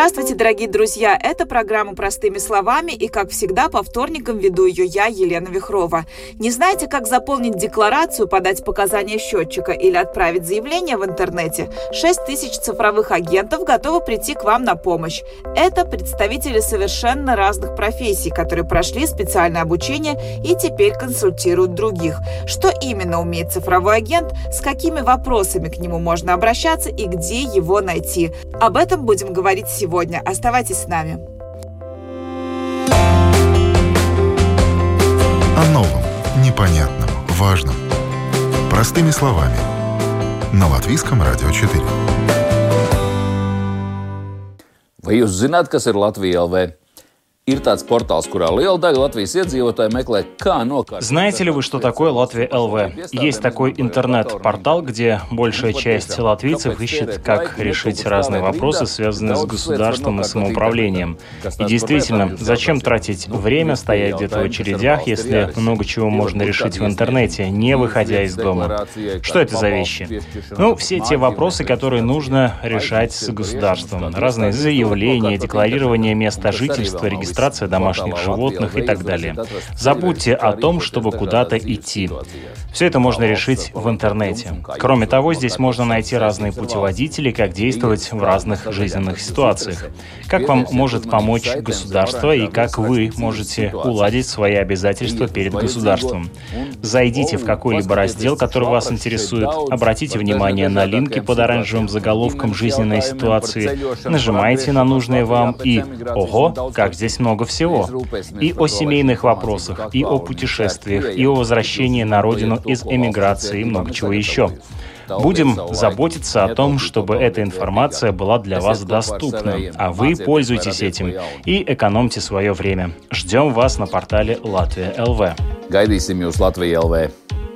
Здравствуйте, дорогие друзья! Это программа «Простыми словами» и, как всегда, по вторникам веду ее я, Елена Вихрова. Не знаете, как заполнить декларацию, подать показания счетчика или отправить заявление в интернете? 6 тысяч цифровых агентов готовы прийти к вам на помощь. Это представители совершенно разных профессий, которые прошли специальное обучение и теперь консультируют других. Что именно умеет цифровой агент, с какими вопросами к нему можно обращаться и где его найти? Об этом будем говорить сегодня. Оставайтесь с нами. О новом, непонятном, важном. Простыми словами. На Латвийском радио 4. Vai jūs zināt, kas ir Latvija LV? Ir tāds portāls, kurā liela daļa Latvijas iedzīvotāji meklē, kā nokārt. Знаете ли вы, что такое Латвия ЛВ? Есть такой интернет-портал, где большая часть латвийцев ищет, как решить разные вопросы, связанные с государством и самоуправлением. И действительно, зачем тратить время, стоять где-то в очередях, если много чего можно решить в интернете, не выходя из дома? Что это за вещи? Ну, все те вопросы, которые нужно решать с государством. Разные заявления, декларирование места жительства, регистрация домашних животных и так далее. Забудьте о том, чтобы куда-то идти. Все это можно решить в интернете. Кроме того, здесь можно найти разные путеводители, как действовать в разных жизненных ситуациях. Как вам может помочь государство и как вы можете уладить свои обязательства перед государством. Зайдите в какой-либо раздел, который вас интересует, обратите внимание на линки под оранжевым заголовком «Жизненные ситуации», нажимайте на нужные вам и «Ого, как здесь много всего!» и о семейных вопросах, и о путешествиях, и о возвращении на родину из эмиграции и много чего еще. Будем заботиться о том, чтобы эта информация была для вас доступна, а вы пользуйтесь этим и экономьте свое время. Ждем вас на портале Латвия ЛВ. Jūs Latvijā LV!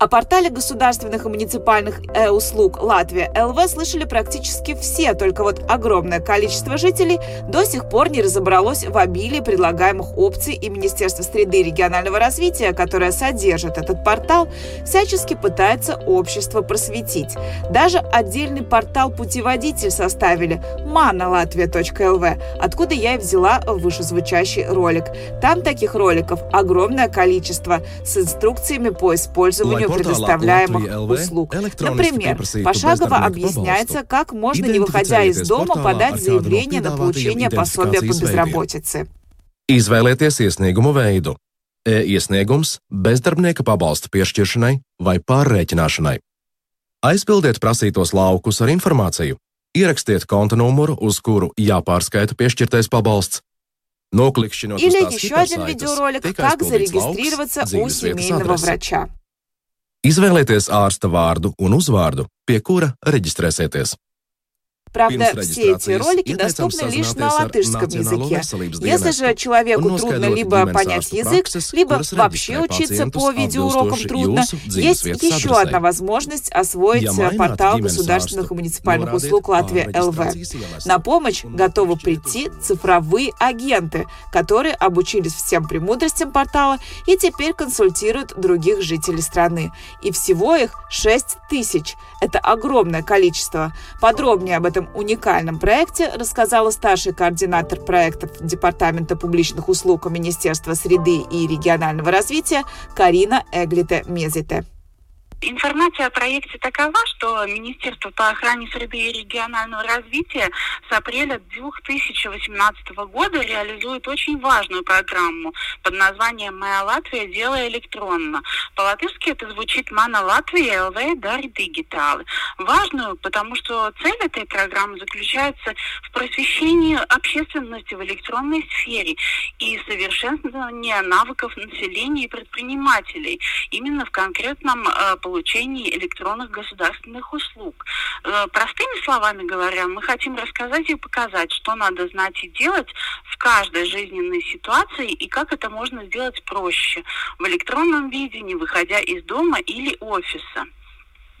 О портале государственных и муниципальных э-услуг Латвия ЛВ слышали практически все, только вот огромное количество жителей до сих пор не разобралось в обилии предлагаемых опций, и Министерство среды и регионального развития, которое содержит этот портал, всячески пытается общество просветить. Даже отдельный портал-путеводитель составили manalatvia.lv, откуда я и взяла вышезвучащий ролик. Там таких роликов огромное количество с инструкциями по использованию предоставляемых услуг. Например, пошагово объясняется, как можно, не выходя из дома, подать заявление на получение пособия по безработице. Izvēlieties iesniegumu veidu. E-iesniegums bezdarbnieka pabalstu piešķiršanai vai pārreķināšanai. Aizpildiet prasītos laukus ar informāciju. Ierakstiet konta numuru, uz kuru jāpārskaita piešķirtais pabalsts. Noklikšķinot uz Или tās еще один hipersaites, видеоролик tika «Как aizpildīts зарегистрироваться lauks, у dzīves vietas семейного adrese. врача». Izvēlieties ārsta vārdu un uzvārdu, pie kura reģistrēsieties. Правда, все эти ролики доступны лишь на латышском языке. Если же человеку трудно либо понять язык, либо вообще учиться по видеоурокам трудно, есть еще одна возможность освоить э, портал государственных и муниципальных услуг Латвия ЛВ. На помощь готовы прийти цифровые агенты, которые обучились всем премудростям портала и теперь консультируют других жителей страны. И всего их 6 тысяч. Это огромное количество. Подробнее об этом уникальном проекте рассказала старший координатор проектов Департамента публичных услуг Министерства среды и регионального развития Карина Эглите-Мезите. Информация о проекте такова, что Министерство по охране среды и регионального развития с апреля 2018 года реализует очень важную программу под названием «Моя Латвия. Дело электронно». По-латышски это звучит «Мана Латвия. ЛВ. Дарь Дигиталы». Важную, потому что цель этой программы заключается в просвещении общественности в электронной сфере и совершенствовании навыков населения и предпринимателей именно в конкретном э, получении электронных государственных услуг. Э, простыми словами говоря, мы хотим рассказать и показать, что надо знать и делать в каждой жизненной ситуации и как это можно сделать проще в электронном виде, не выходя из дома или офиса.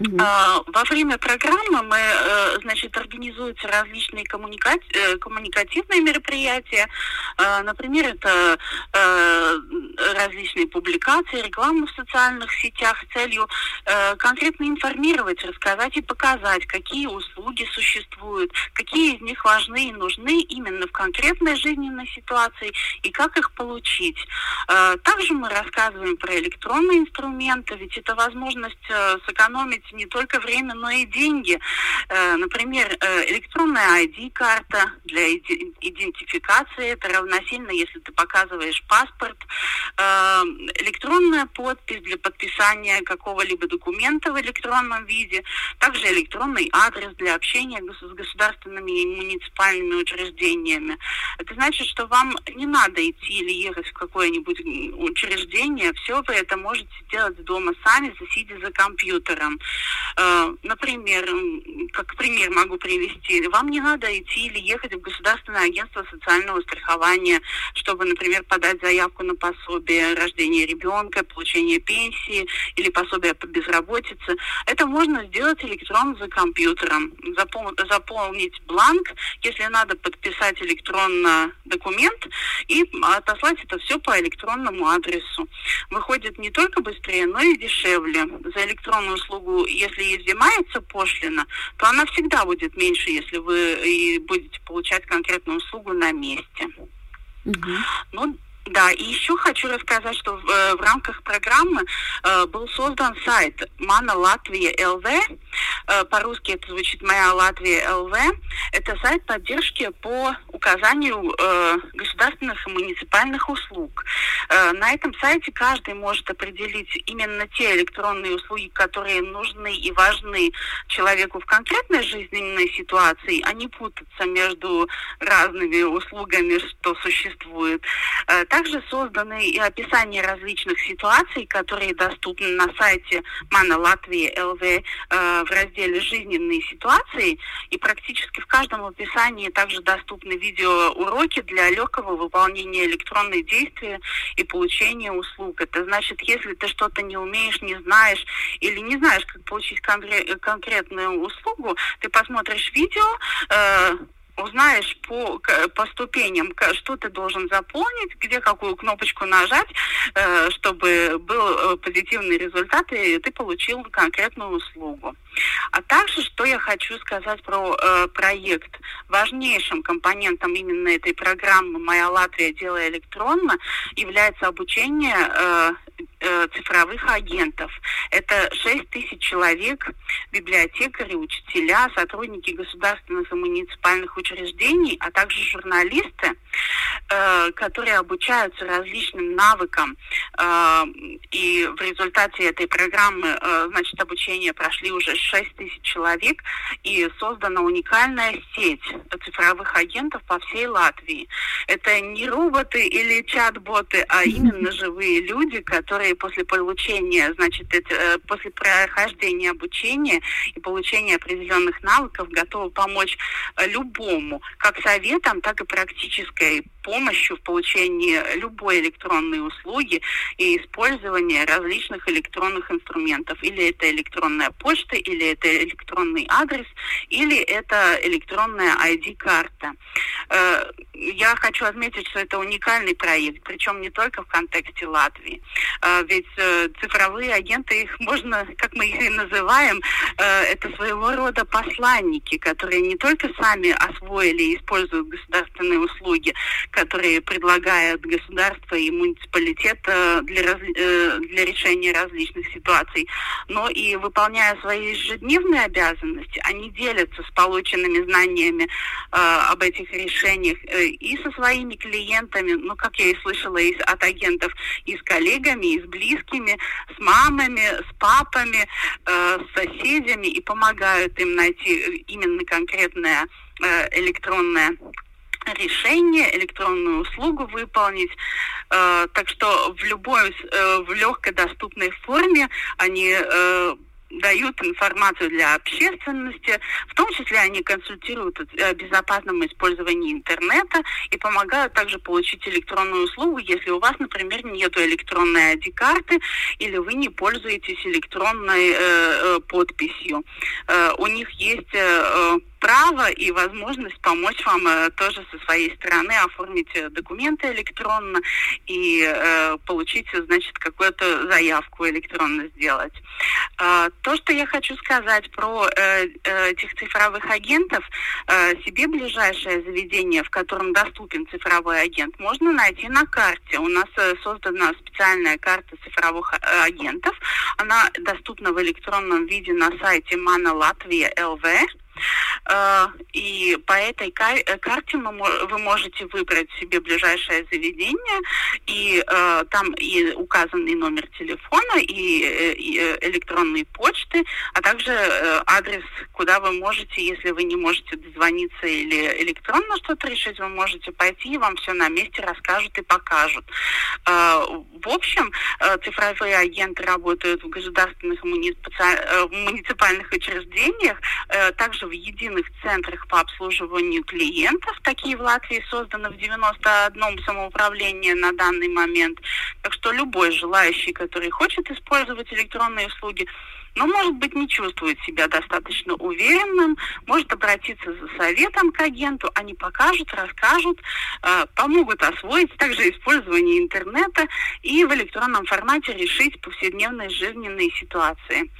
Uh-huh. Во время программы мы, э, значит, организуются различные коммуника... Э, коммуникативные мероприятия. Э, например, это различные публикации, реклама в социальных сетях с целью конкретно информировать, рассказать и показать, какие услуги существуют, какие из них важны и нужны именно в конкретной жизненной ситуации и как их получить. Также мы рассказываем про электронные инструменты, ведь это возможность сэкономить не только время, но и деньги. Э, например, э, электронная ID-карта для идентификации, это равносильно, если ты показываешь паспорт, э, электронная подпись для подписания какого-либо документа в электронном виде, также электронный адрес для общения с государственными и муниципальными учреждениями. Это значит, что вам не надо идти или ехать в какое-нибудь учреждение, все вы это можете делать дома сами, сидя за компьютером. Э, например, как пример могу привести, вам не надо идти или ехать в Государственное агентство социального страхования, чтобы, например, подать заявку на пособие рождения ребенка, получение пенсии или пособие по безработице. Это можно сделать электронно за компьютером, запол заполнить бланк, если надо подписать электронно документ и отослать это все по электронному адресу. Выходит не только быстрее, но и дешевле. За электронную услугу, если изымается пошлина, то она всегда будет меньше, если вы и будете получать конкретную услугу на месте. Угу. Ну, да, и еще хочу рассказать, что в, э, в рамках программы э, был создан сайт Мана Латвия ЛВ. Э, по-русски это звучит Моя Латвия ЛВ. Это сайт поддержки по указанию э, государственных и муниципальных услуг. Э, на этом сайте каждый может определить именно те электронные услуги, которые нужны и важны человеку в конкретной жизненной ситуации, а не путаться между разными услугами, что существует. Э, также созданы и описания различных ситуаций, которые доступны на сайте Мана Латвии ЛВ э, в разделе «Жизненные ситуации». И практически в каждом описании также доступны видеоуроки для легкого выполнения электронных действий и получения услуг. Это значит, если ты что-то не умеешь, не знаешь или не знаешь, как получить конкре- конкретную услугу, ты посмотришь видео, э, узнаешь по, по ступеням, что ты должен заполнить, где какую кнопочку нажать, э, чтобы был э, позитивный результат, и ты получил конкретную услугу. А также, что я хочу сказать про э, проект. Важнейшим компонентом именно этой программы «Моя Латвия. Делай электронно» является обучение э, э, цифровых агентов. Это 6 тысяч человек, библиотекари, учителя, сотрудники государственных и муниципальных учреждений, а также журналисты, э, которые обучаются различным навыкам. Э, и в результате этой программы, э, значит, обучение прошли уже 6 тысяч человек, и создана уникальная сеть цифровых агентов по всей Латвии. Это не роботы или чат-боты, а именно живые люди, которые после получения, значит, э, после прохождения обучения и получения определенных навыков готовы помочь э, любому, как советом, так и практической помощью в получении любой электронной услуги и использования различных электронных инструментов. Или это электронная почта, или это электронный адрес, или это электронная ID-карта. Э, я хочу отметить, что это уникальный проект, причем не только в контексте Латвии. Э, ведь э, цифровые агенты, их можно, как мы их и называем, это своего рода посланники, которые не только сами освоили и используют государственные услуги, которые предлагают государство и муниципалитет для, для решения различных ситуаций, но и выполняя свои ежедневные обязанности, они делятся с полученными знаниями э, об этих решениях э, и со своими клиентами, ну, как я и слышала из, от агентов, и с коллегами, и с близкими, с мамами, с папами, э, с соседями, и помогают им найти именно конкретное э, электронное решение, электронную услугу выполнить. Э, так что в любой, э, в легкой доступной форме они э, дают информацию для общественности, в том числе они консультируют о безопасном использовании интернета и помогают также получить электронную услугу, если у вас, например, нет электронной ID-карты или вы не пользуетесь электронной э, э, подписью. Э, у них есть э, право и возможность помочь вам э, тоже со своей стороны оформить э, документы электронно и э, получить, значит, какую-то заявку электронно сделать. Э, то, что я хочу сказать про э, э, этих цифровых агентов, э, себе ближайшее заведение, в котором доступен цифровой агент, можно найти на карте. У нас э, создана специальная карта цифровых э, агентов. Она доступна в электронном виде на сайте Mana Latvia LV. Э, и по этой э, карте вы можете выбрать себе ближайшее заведение, и э, там и указанный номер телефона, и электронные почты, а также адрес, куда вы можете, если вы не можете дозвониться или электронно что-то решить, вы можете пойти, и вам все на месте расскажут и покажут. В общем, цифровые агенты работают в государственных муниципальных учреждениях, также в единых центрах по обслуживанию клиентов. Такие в Латвии созданы в 91 самоуправлении на данный момент. Так что любой желающий, который хочет использовать электронные услуги, но, может быть, не чувствует себя достаточно уверенным, может обратиться за советом к агенту, они покажут, расскажут, э, помогут освоить также использование интернета и в электронном формате решить повседневные жизненные ситуации.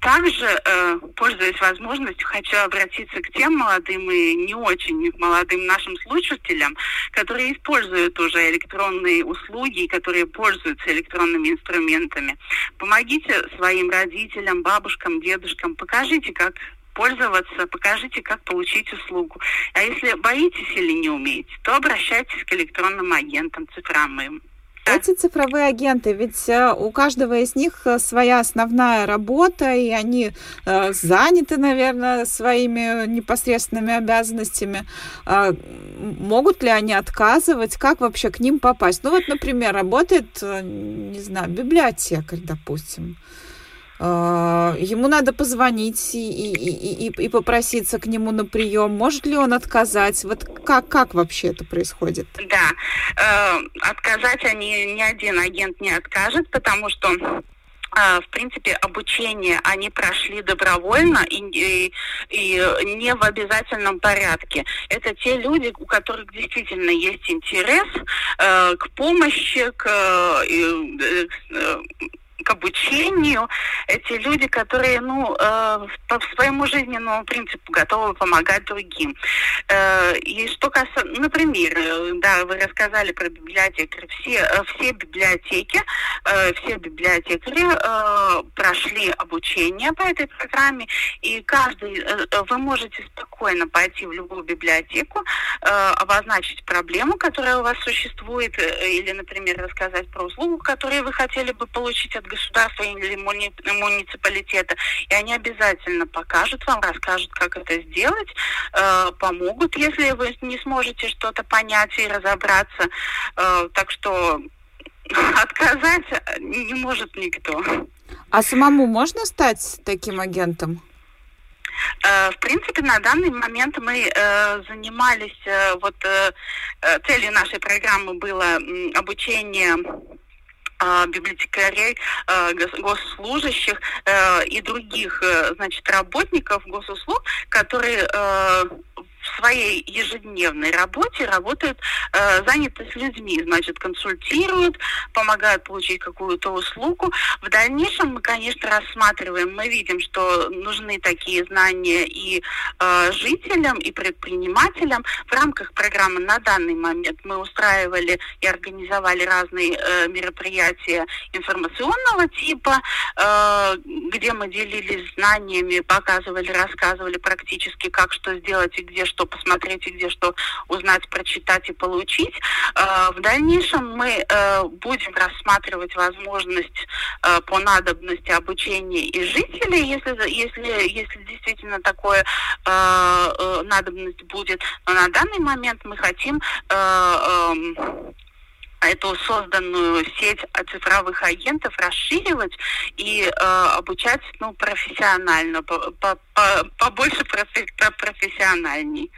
Также, э, пользуясь возможностью, хочу обратиться к тем молодым и не очень молодым нашим слушателям, которые используют уже электронные услуги, которые пользуются электронными инструментами. Помогите своим родителям, бабушкам, дедушкам, покажите, как пользоваться, покажите, как получить услугу. А если боитесь или не умеете, то обращайтесь к электронным агентам цифровым. Эти цифровые агенты, ведь э, у каждого из них э, своя основная работа, и они э, заняты, наверное, своими непосредственными обязанностями. А, могут ли они отказывать? Как вообще к ним попасть? Ну вот, например, работает, не знаю, библиотекарь, допустим. А, ему надо позвонить и, и, и, и попроситься к нему на прием. Может ли он отказать? Вот как, как вообще это происходит? Да, э, отказать они ни один агент не откажет, потому что э, в принципе, обучение они прошли добровольно и, и, и не в обязательном порядке. Это те люди, у которых действительно есть интерес э, к помощи, к обучению, эти люди, которые, ну, э, по своему жизненному принципу готовы помогать другим. Э, и что касается, например, э, да, вы рассказали про библиотекарь. Все, э, все библиотеки, э, все библиотекари э, прошли обучение по этой программе, и каждый, э, э вы можете спокойно пойти в любую библиотеку, э, обозначить проблему, которая у вас существует, или, например, рассказать про услугу, которую вы хотели бы получить от государства или муни, муниципалитета, и они обязательно покажут вам, расскажут, как это сделать, э, помогут, если вы не сможете что-то понять и разобраться. Э, так что отказать не может никто. А самому можно стать таким агентом? Э, в принципе, на данный момент мы э, занимались, э, вот целью нашей программы было обучение библиотекарей, а, госслужащих э, и других, э, значит, работников госуслуг, которые э, в своей ежедневной работе работают, э, заняты с людьми, значит, консультируют, помогают получить какую-то услугу. В дальнейшем мы, конечно, рассматриваем, мы видим, что нужны такие знания и э, жителям, и предпринимателям. В рамках программы на данный момент мы устраивали и организовали разные э, мероприятия информационного типа, э, где мы делились знаниями, показывали, рассказывали практически, как что сделать и где что посмотреть и где что узнать, прочитать и получить. Э, в дальнейшем мы э, будем рассматривать возможность э, по надобности обучения и жителей, если, если, если действительно такое надобность будет. Но на данный момент мы хотим эм, эту созданную сеть цифровых агентов расширивать и э, обучать ну, профессионально, побольше профессиональней.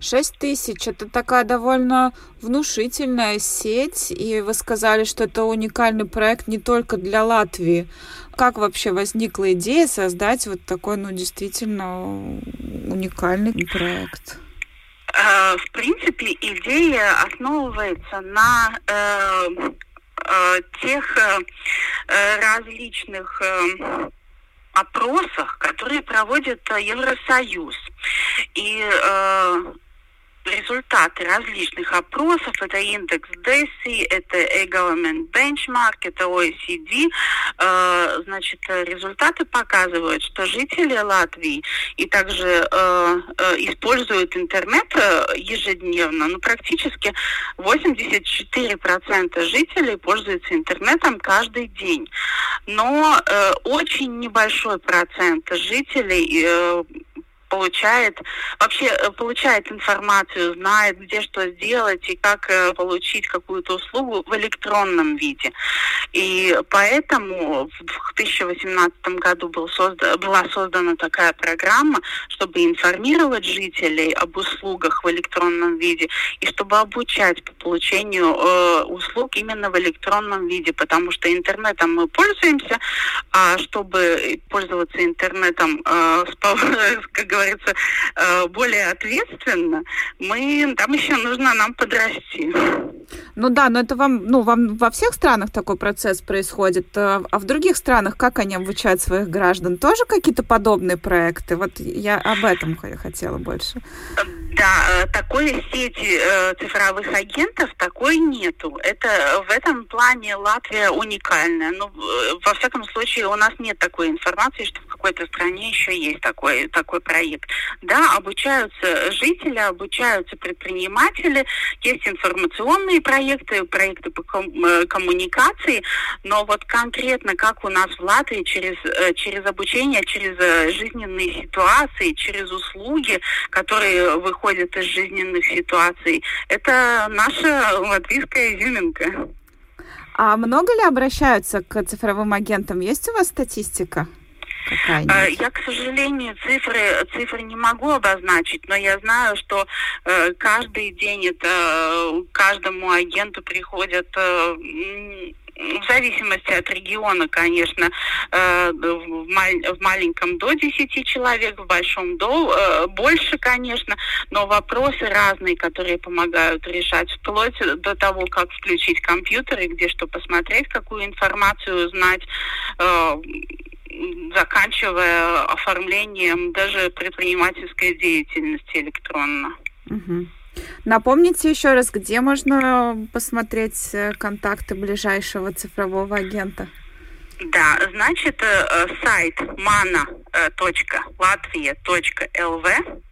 Шесть тысяч – это такая довольно внушительная сеть, и вы сказали, что это уникальный проект не только для Латвии. Как вообще возникла идея создать вот такой, ну, действительно уникальный проект? Э, в принципе, идея основывается на э, э, тех различных опросах, которые проводит Евросоюз. И результаты различных опросов. Это индекс DESI, это E-Government Benchmark, это OECD. Э, значит, результаты показывают, что жители Латвии и также э, э, используют интернет ежедневно. Ну, практически 84% жителей пользуются интернетом каждый день. Но очень небольшой процент жителей получает, вообще э, получает информацию, знает, где что сделать и как э, получить какую-то услугу в электронном виде. И поэтому в 2018 году был созда, была создана такая программа, чтобы информировать жителей об услугах в электронном виде и чтобы обучать по получению э, услуг именно в электронном виде, потому что интернетом мы пользуемся, а чтобы пользоваться интернетом, э, с, как говорится, говорится, э, более ответственно, мы, там еще нужно нам подрасти. Ну да, но это вам, ну, вам во всех странах такой процесс происходит, э, а в других странах как они обучают своих граждан? Тоже какие-то подобные проекты? Вот я об этом хотела больше. Да, э, такой сети цифровых агентов такой нету. Это в этом плане Латвия уникальная. Ну, во всяком случае, у нас нет такой информации, что в какой-то стране еще есть такой, такой проект проект. Да, обучаются жители, обучаются предприниматели, есть информационные проекты, проекты по э, коммуникации, но вот конкретно как у нас в Латвии через, э, через обучение, через э, жизненные ситуации, через услуги, которые выходят из жизненных ситуаций, это наша латвийская изюминка. А много ли обращаются к цифровым агентам? Есть у вас статистика? Какая я, к сожалению, цифры, цифры не могу обозначить, но я знаю, что э, каждый день это э, каждому агенту приходят э, в зависимости от региона, конечно, э, в, маленьком до 10 человек, в большом до э, больше, конечно, но вопросы разные, которые помогают решать, вплоть до того, как включить компьютер и где что посмотреть, какую информацию узнать э, заканчивая оформлением даже предпринимательской деятельности электронно. Угу. Напомните еще раз, где можно посмотреть э, контакты ближайшего цифрового агента? Да, значит, э, сайт mana.latvia.lv.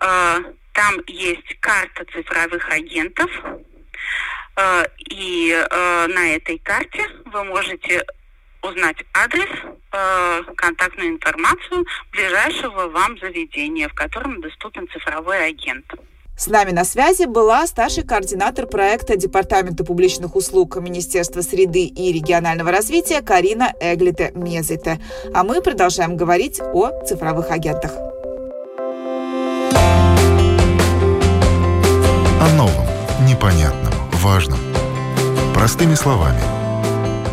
Э, там есть карта цифровых агентов. И на этой карте вы можете узнать адрес, э, контактную информацию ближайшего вам заведения, в котором доступен цифровой агент. С нами на связи была старший координатор проекта Департамента публичных услуг Министерства среды и регионального развития Карина Эглите Мезите. А мы продолжаем говорить о цифровых агентах. О новом, непонятном, важном. Простыми словами –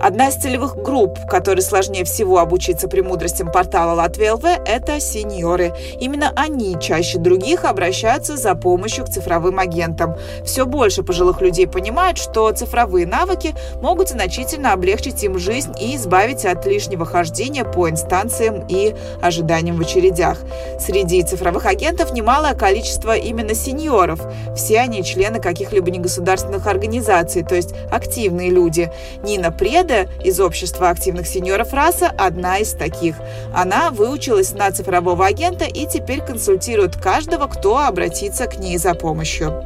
Одна из целевых групп, которой сложнее всего обучиться премудростям портала Латвия ЛВ, это сеньоры. Именно они чаще других обращаются за помощью к цифровым агентам. Все больше пожилых людей понимают, что цифровые навыки могут значительно облегчить им жизнь и избавить от лишнего хождения по инстанциям и ожиданиям в очередях. Среди цифровых агентов немалое количество именно сеньоров. Все они члены каких-либо негосударственных организаций, то есть активные люди. Нина Пред Ада из общества активных сеньоров раса одна из таких. Она выучилась на цифрового агента и теперь консультирует каждого, кто обратится к ней за помощью.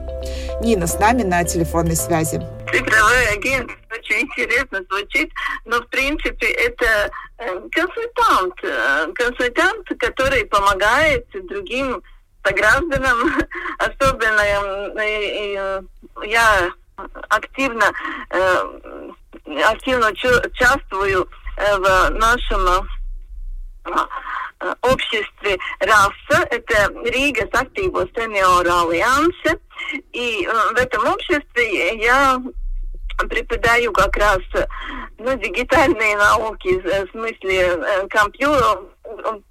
Нина с нами на телефонной связи. Цифровой агент очень интересно звучит, но в принципе это э, консультант, э, консультант, который помогает другим согражданам, особенно я активно, активно участвую в нашем обществе РАСА, это Рига Активо Сеньор Альянсе, и в этом обществе я преподаю как раз ну, дигитальные науки, в смысле компьютер,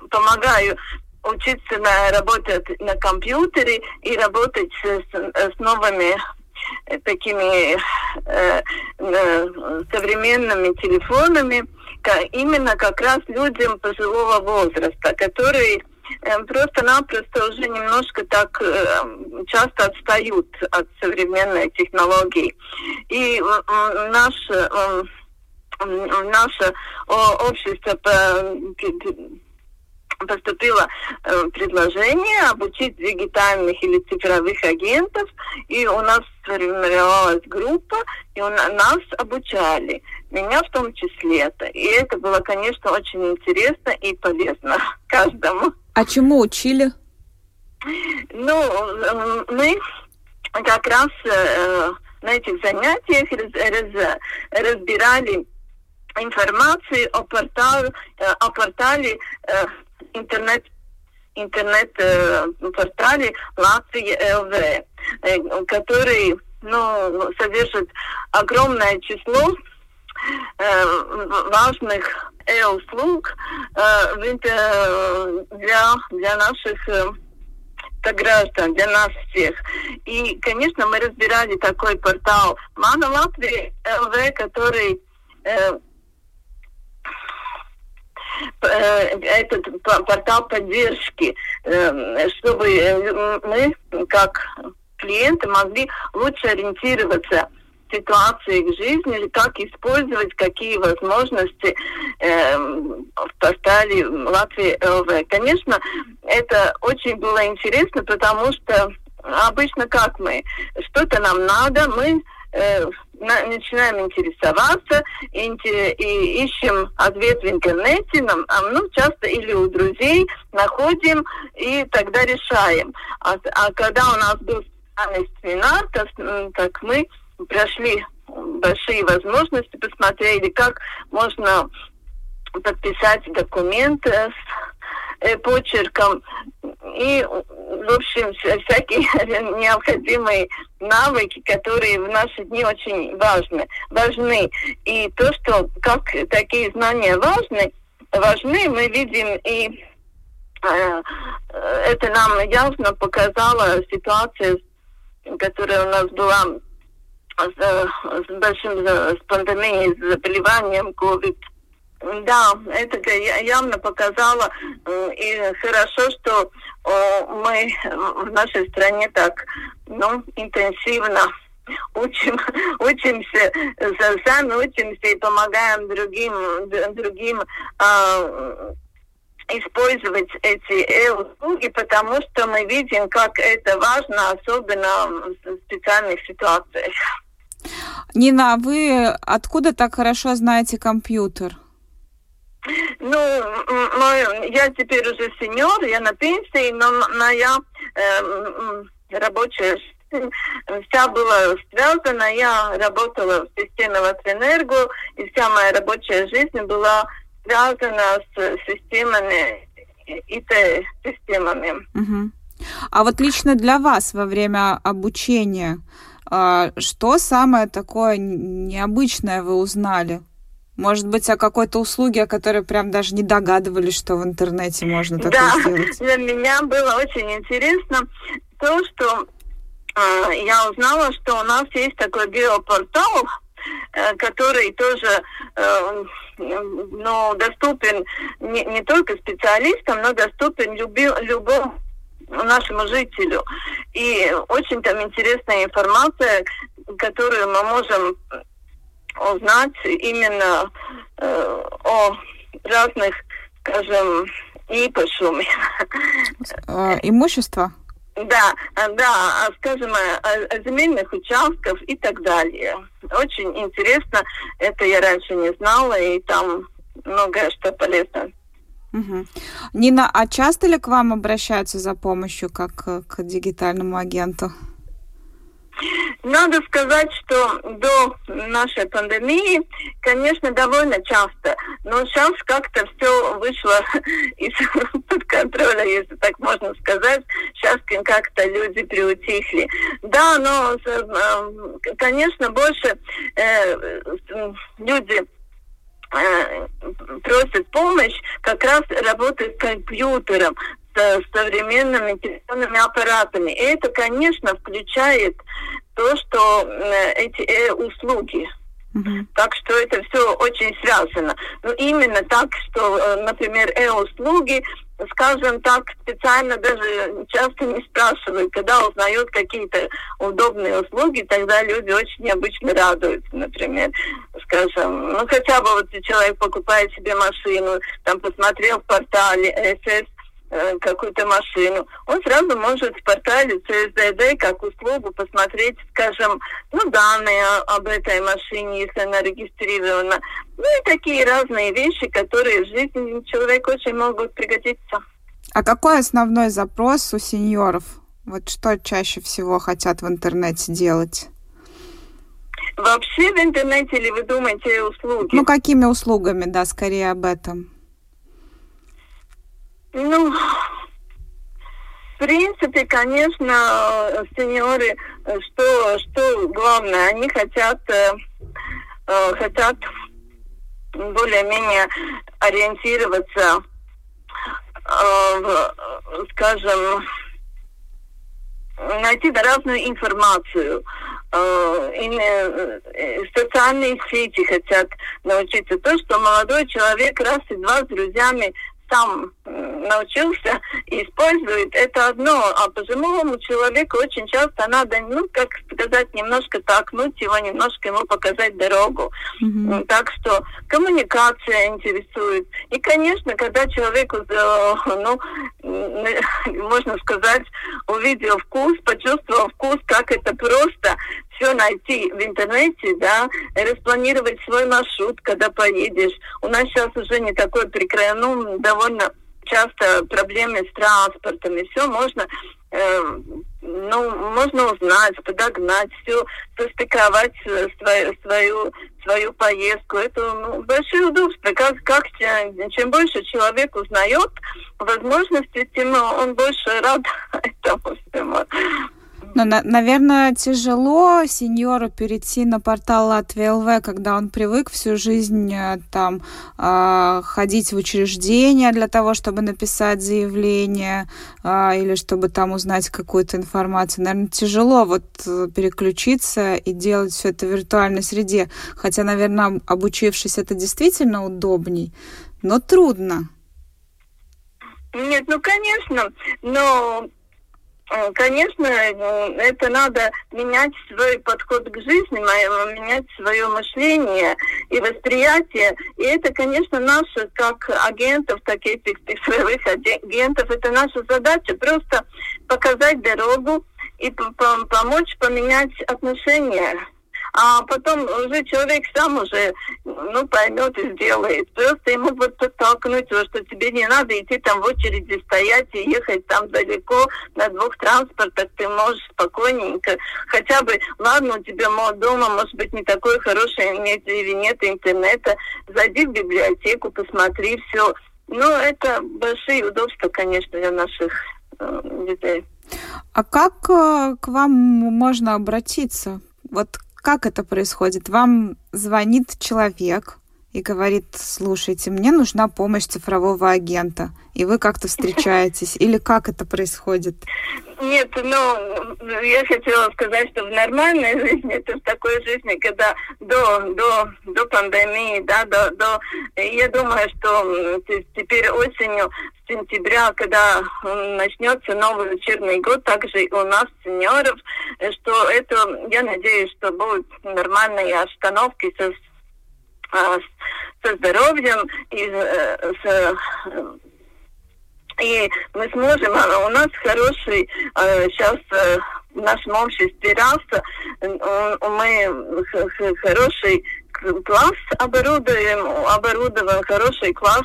помогаю учиться на, работать на компьютере и работать с, с новыми такими э, э, современными телефонами, именно как раз людям пожилого возраста, которые э, просто-напросто уже немножко так э, часто отстают от современной технологии. И наш, э, наше общество поступило э, предложение обучить дигитальных или цифровых агентов, и у нас сформировалась группа, и у нас обучали, меня в том числе. -то. И это было, конечно, очень интересно и полезно каждому. А чему учили? Ну, э, мы как раз э, на этих занятиях раз, раз, разбирали информацию о портале, э, о портале э, интернет интернет-портале э, Латвии ЛВ, который ну, содержит огромное число важных услуг для, для наших граждан, для нас всех. И, конечно, мы разбирали такой портал Мана Латвии ЛВ, который этот портал поддержки, эм, чтобы э, мы, как клиенты, могли лучше ориентироваться в ситуации к жизни, как использовать какие возможности э, в портале Латвии ЛВ. Конечно, это очень было интересно, потому что обычно как мы, что-то нам надо, мы э, начинаем интересоваться и, и ищем ответ в интернете, нам, а, ну, часто или у друзей находим и тогда решаем. А, а когда у нас был семинар, то, так мы прошли большие возможности, посмотрели, как можно подписать документы с э, почерком и, в общем, всякие необходимые навыки, которые в наши дни очень важны. важны. И то, что как такие знания важны, важны, мы видим и э, это нам ясно показала ситуация, которая у нас была с, с большим с пандемией, с заболеванием COVID да, это явно показало, и хорошо, что мы в нашей стране так ну, интенсивно учим, учимся, сами учимся и помогаем другим, другим а, использовать эти услуги, потому что мы видим, как это важно, особенно в специальных ситуациях. Нина, а вы откуда так хорошо знаете компьютер? Ну, я теперь уже сеньор, я на пенсии, но моя э, рабочая вся была связана. Я работала в системе Латвэнерго, и вся моя рабочая жизнь была связана с системами, ИТ-системами. Угу. А вот лично для вас во время обучения, а, что самое такое необычное вы узнали? Может быть, о какой-то услуге, о которой прям даже не догадывались, что в интернете можно такое да, сделать. для меня было очень интересно то, что э, я узнала, что у нас есть такой геопортал, э, который тоже э, ну, доступен не, не только специалистам, но доступен люби, любому нашему жителю. И очень там интересная информация, которую мы можем узнать именно э, о разных, скажем, ипошуме. Э, имущество? Да, да, скажем, о, земельных участках и так далее. Очень интересно, это я раньше не знала, и там многое что полезно Угу. Нина, а часто ли к вам обращаются за помощью как к дигитальному агенту? Надо сказать, что до нашей пандемии, конечно, довольно часто, но сейчас как-то все вышло из-под контроля, если так можно сказать. Сейчас как-то люди приутихли. Да, но, э, конечно, больше э, люди э, просят помощь как раз работать с компьютером, современными телефонными аппаратами. И это, конечно, включает то, что эти э, услуги. Uh-huh. Так что это все очень связано. Но ну, именно так, что, э, например, э-услуги, скажем так, специально даже часто не спрашивают, когда узнают какие-то удобные услуги, тогда люди очень необычно радуются, например, скажем, ну хотя бы вот человек покупает себе машину, там посмотрел в портале СС Э, какую-то машину, он сразу может в портале CSDD как услугу посмотреть, скажем, ну, данные об этой машине, если она регистрирована. Ну и такие разные вещи, которые в жизни человека очень могут пригодиться. А какой основной запрос у сеньоров? Вот что чаще всего хотят в интернете делать? Вообще в интернете или вы думаете услуги? Ну, какими услугами, да, скорее об этом. Ну, в принципе, конечно, сеньоры, что, что главное, они хотят, э, э хотят более-менее ориентироваться, э, в, скажем, найти разную информацию. Э, э, социальные сети хотят научиться. То, что молодой человек раз и два с друзьями сам научился и использует, это одно. А пожилому человеку очень часто надо, ну, как сказать, немножко толкнуть его, немножко ему показать дорогу. Mm-hmm. Так что коммуникация интересует. И, конечно, когда человеку, ну, можно сказать, увидел вкус, почувствовал вкус, как это просто все найти в интернете, да, распланировать свой маршрут, когда поедешь. У нас сейчас уже не такой прикрой, ну, довольно часто проблемы с транспортом, и все можно, э, ну, можно узнать, подогнать, все состыковать свою, свою, свою поездку. Это ну, большое удобство. Как, как чем больше человек узнает возможности, тем он больше рад этому всему. Но, на, наверное, тяжело сеньору перейти на портал Латвия ЛВ, когда он привык всю жизнь э, там э, ходить в учреждения для того, чтобы написать заявление э, или чтобы там узнать какую-то информацию. Наверное, тяжело вот э, переключиться и делать все это в виртуальной среде. Хотя, наверное, обучившись, это действительно удобней, но трудно. Нет, ну конечно, но конечно, э, это надо менять свой подход к жизни, менять свое мышление и восприятие. И это, конечно, наша, как агентов, так и цифровых агентов, это наша задача просто показать дорогу и помочь поменять отношения а потом уже человек сам уже, ну, поймет и сделает. Просто ему вот подтолкнуть, что тебе не надо идти там в очереди стоять и ехать там далеко на двух транспортах, ты можешь спокойненько, хотя бы, ладно, у тебя дома, может быть, не такой хороший нет или нет интернета, зайди в библиотеку, посмотри все. Ну, это большие удобства, конечно, для наших э, детей. А как э, к вам можно обратиться? Вот как это происходит? Вам звонит человек и говорит, слушайте, мне нужна помощь цифрового агента, и вы как-то встречаетесь, или как это происходит? Нет, ну, я хотела сказать, что в нормальной жизни, это в такой жизни, когда до, до, до пандемии, да, до, до, я думаю, что теперь осенью, с сентября, когда начнется новый учебный год, также у нас, сеньоров, что это, я надеюсь, что будут нормальные остановки со, со здоровьем и э, с и мы сможем, а, у нас хороший сейчас э, э, в нашем обществе раса, мы хороший класс оборудуем, оборудован хороший класс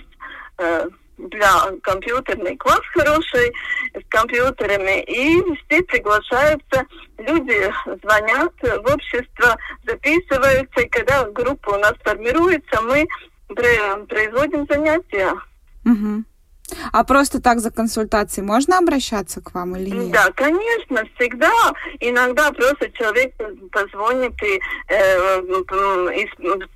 э, для компьютерный класс хороший с компьютерами, и все приглашаются, люди звонят в общество, записываются, и когда группа у нас формируется, мы производим занятия. Угу. А просто так за консультацией можно обращаться к вам или нет? Да, конечно, всегда. Иногда просто человек позвонит и, э, и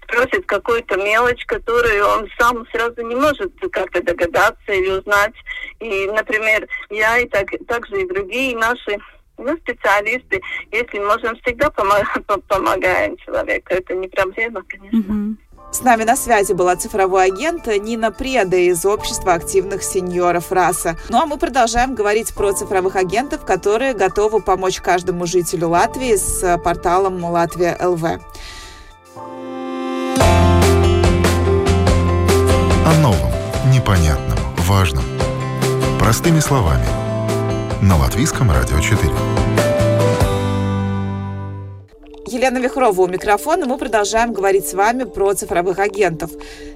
спросит какую-то мелочь, которую он сам сразу не может как-то догадаться или узнать. И, например, я и так, также и другие наши ну, специалисты, если можем, всегда помогаем человеку. Это не проблема, конечно. Угу. С нами на связи была цифровой агент Нина Преда из Общества активных сеньоров РАСа. Ну а мы продолжаем говорить про цифровых агентов, которые готовы помочь каждому жителю Латвии с порталом Латвия ЛВ. О новом, непонятном, важном. Простыми словами. На Латвийском радио 4. Елена Вихрова у микрофона. Мы продолжаем говорить с вами про цифровых агентов.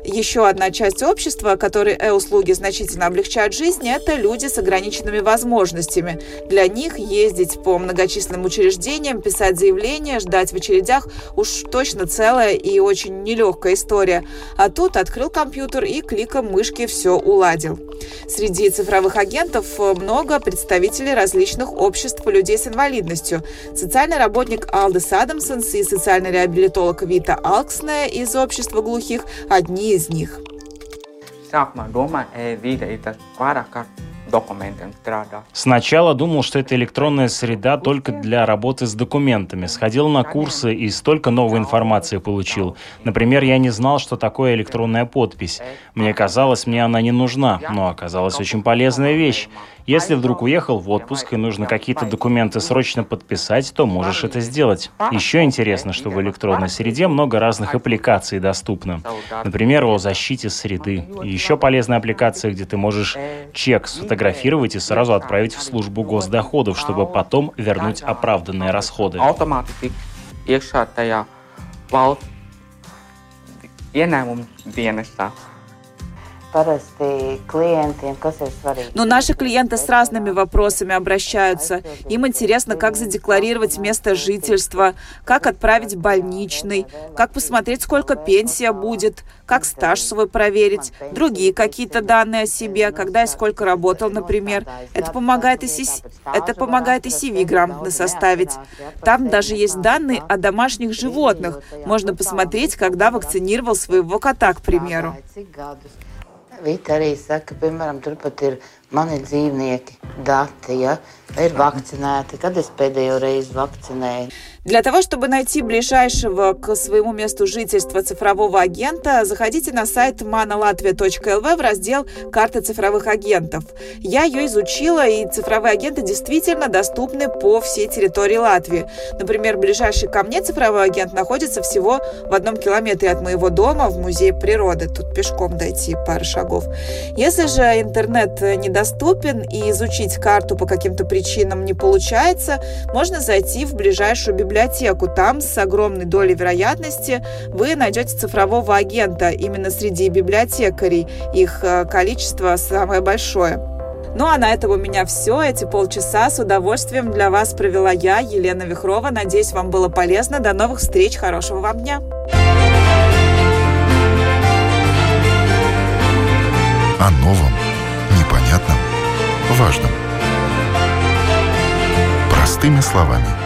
Еще одна часть общества, которой э-услуги значительно облегчают жизнь, это люди с ограниченными возможностями. Для них ездить по многочисленным учреждениям, писать заявления, ждать в очередях уж точно целая и очень нелегкая история. А тут открыл компьютер и кликом мышки все уладил. Среди цифровых агентов много представителей различных обществ людей с инвалидностью. Социальный работник Алдес Адамс Симпсонс и социальный реабилитолог Вита Алксне из общества глухих – одни из них. Сначала думал, что это электронная среда только для работы с документами. Сходил на курсы и столько новой информации получил. Например, я не знал, что такое электронная подпись. Мне казалось, мне она не нужна, но оказалась очень полезная вещь. Если вдруг уехал в отпуск и нужно какие-то документы срочно подписать, то можешь это сделать. Еще интересно, что в электронной среде много разных аппликаций доступно. Например, о защите среды. Еще полезная аппликация, где ты можешь чек сфотографировать и сразу отправить в службу госдоходов, чтобы потом вернуть оправданные расходы. dienestā. Но наши клиенты с разными вопросами обращаются. Им интересно, как задекларировать место жительства, как отправить больничный, как посмотреть, сколько пенсия будет, как стаж свой проверить, другие какие-то данные о себе, когда и сколько работал, например. Это помогает и, си... Это помогает и CV грамотно составить. Там даже есть данные о домашних животных. Можно посмотреть, когда вакцинировал своего кота, к примеру. Vita arī saka, piemēram, turpat ir mani dzīvnieki, dati, ja, ir vakcinēti, kad es pēdējo reizi vakcinēju. Для того, чтобы найти ближайшего к своему месту жительства цифрового агента, заходите на сайт manalatvia.lv в раздел «Карта цифровых агентов». Я ее изучила, и цифровые агенты действительно доступны по всей территории Латвии. Например, ближайший ко мне цифровой агент находится всего в одном километре от моего дома в Музее природы. Тут пешком дойти пару шагов. Если же интернет недоступен и изучить карту по каким-то причинам не получается, можно зайти в ближайшую библиотеку библиотеку. Там с огромной долей вероятности вы найдете цифрового агента именно среди библиотекарей. Их э, количество самое большое. Ну а на этом у меня все. Эти полчаса с удовольствием для вас провела я, Елена Вихрова. Надеюсь, вам было полезно. До новых встреч. Хорошего вам дня. О новом, непонятном, важном. Простыми словами –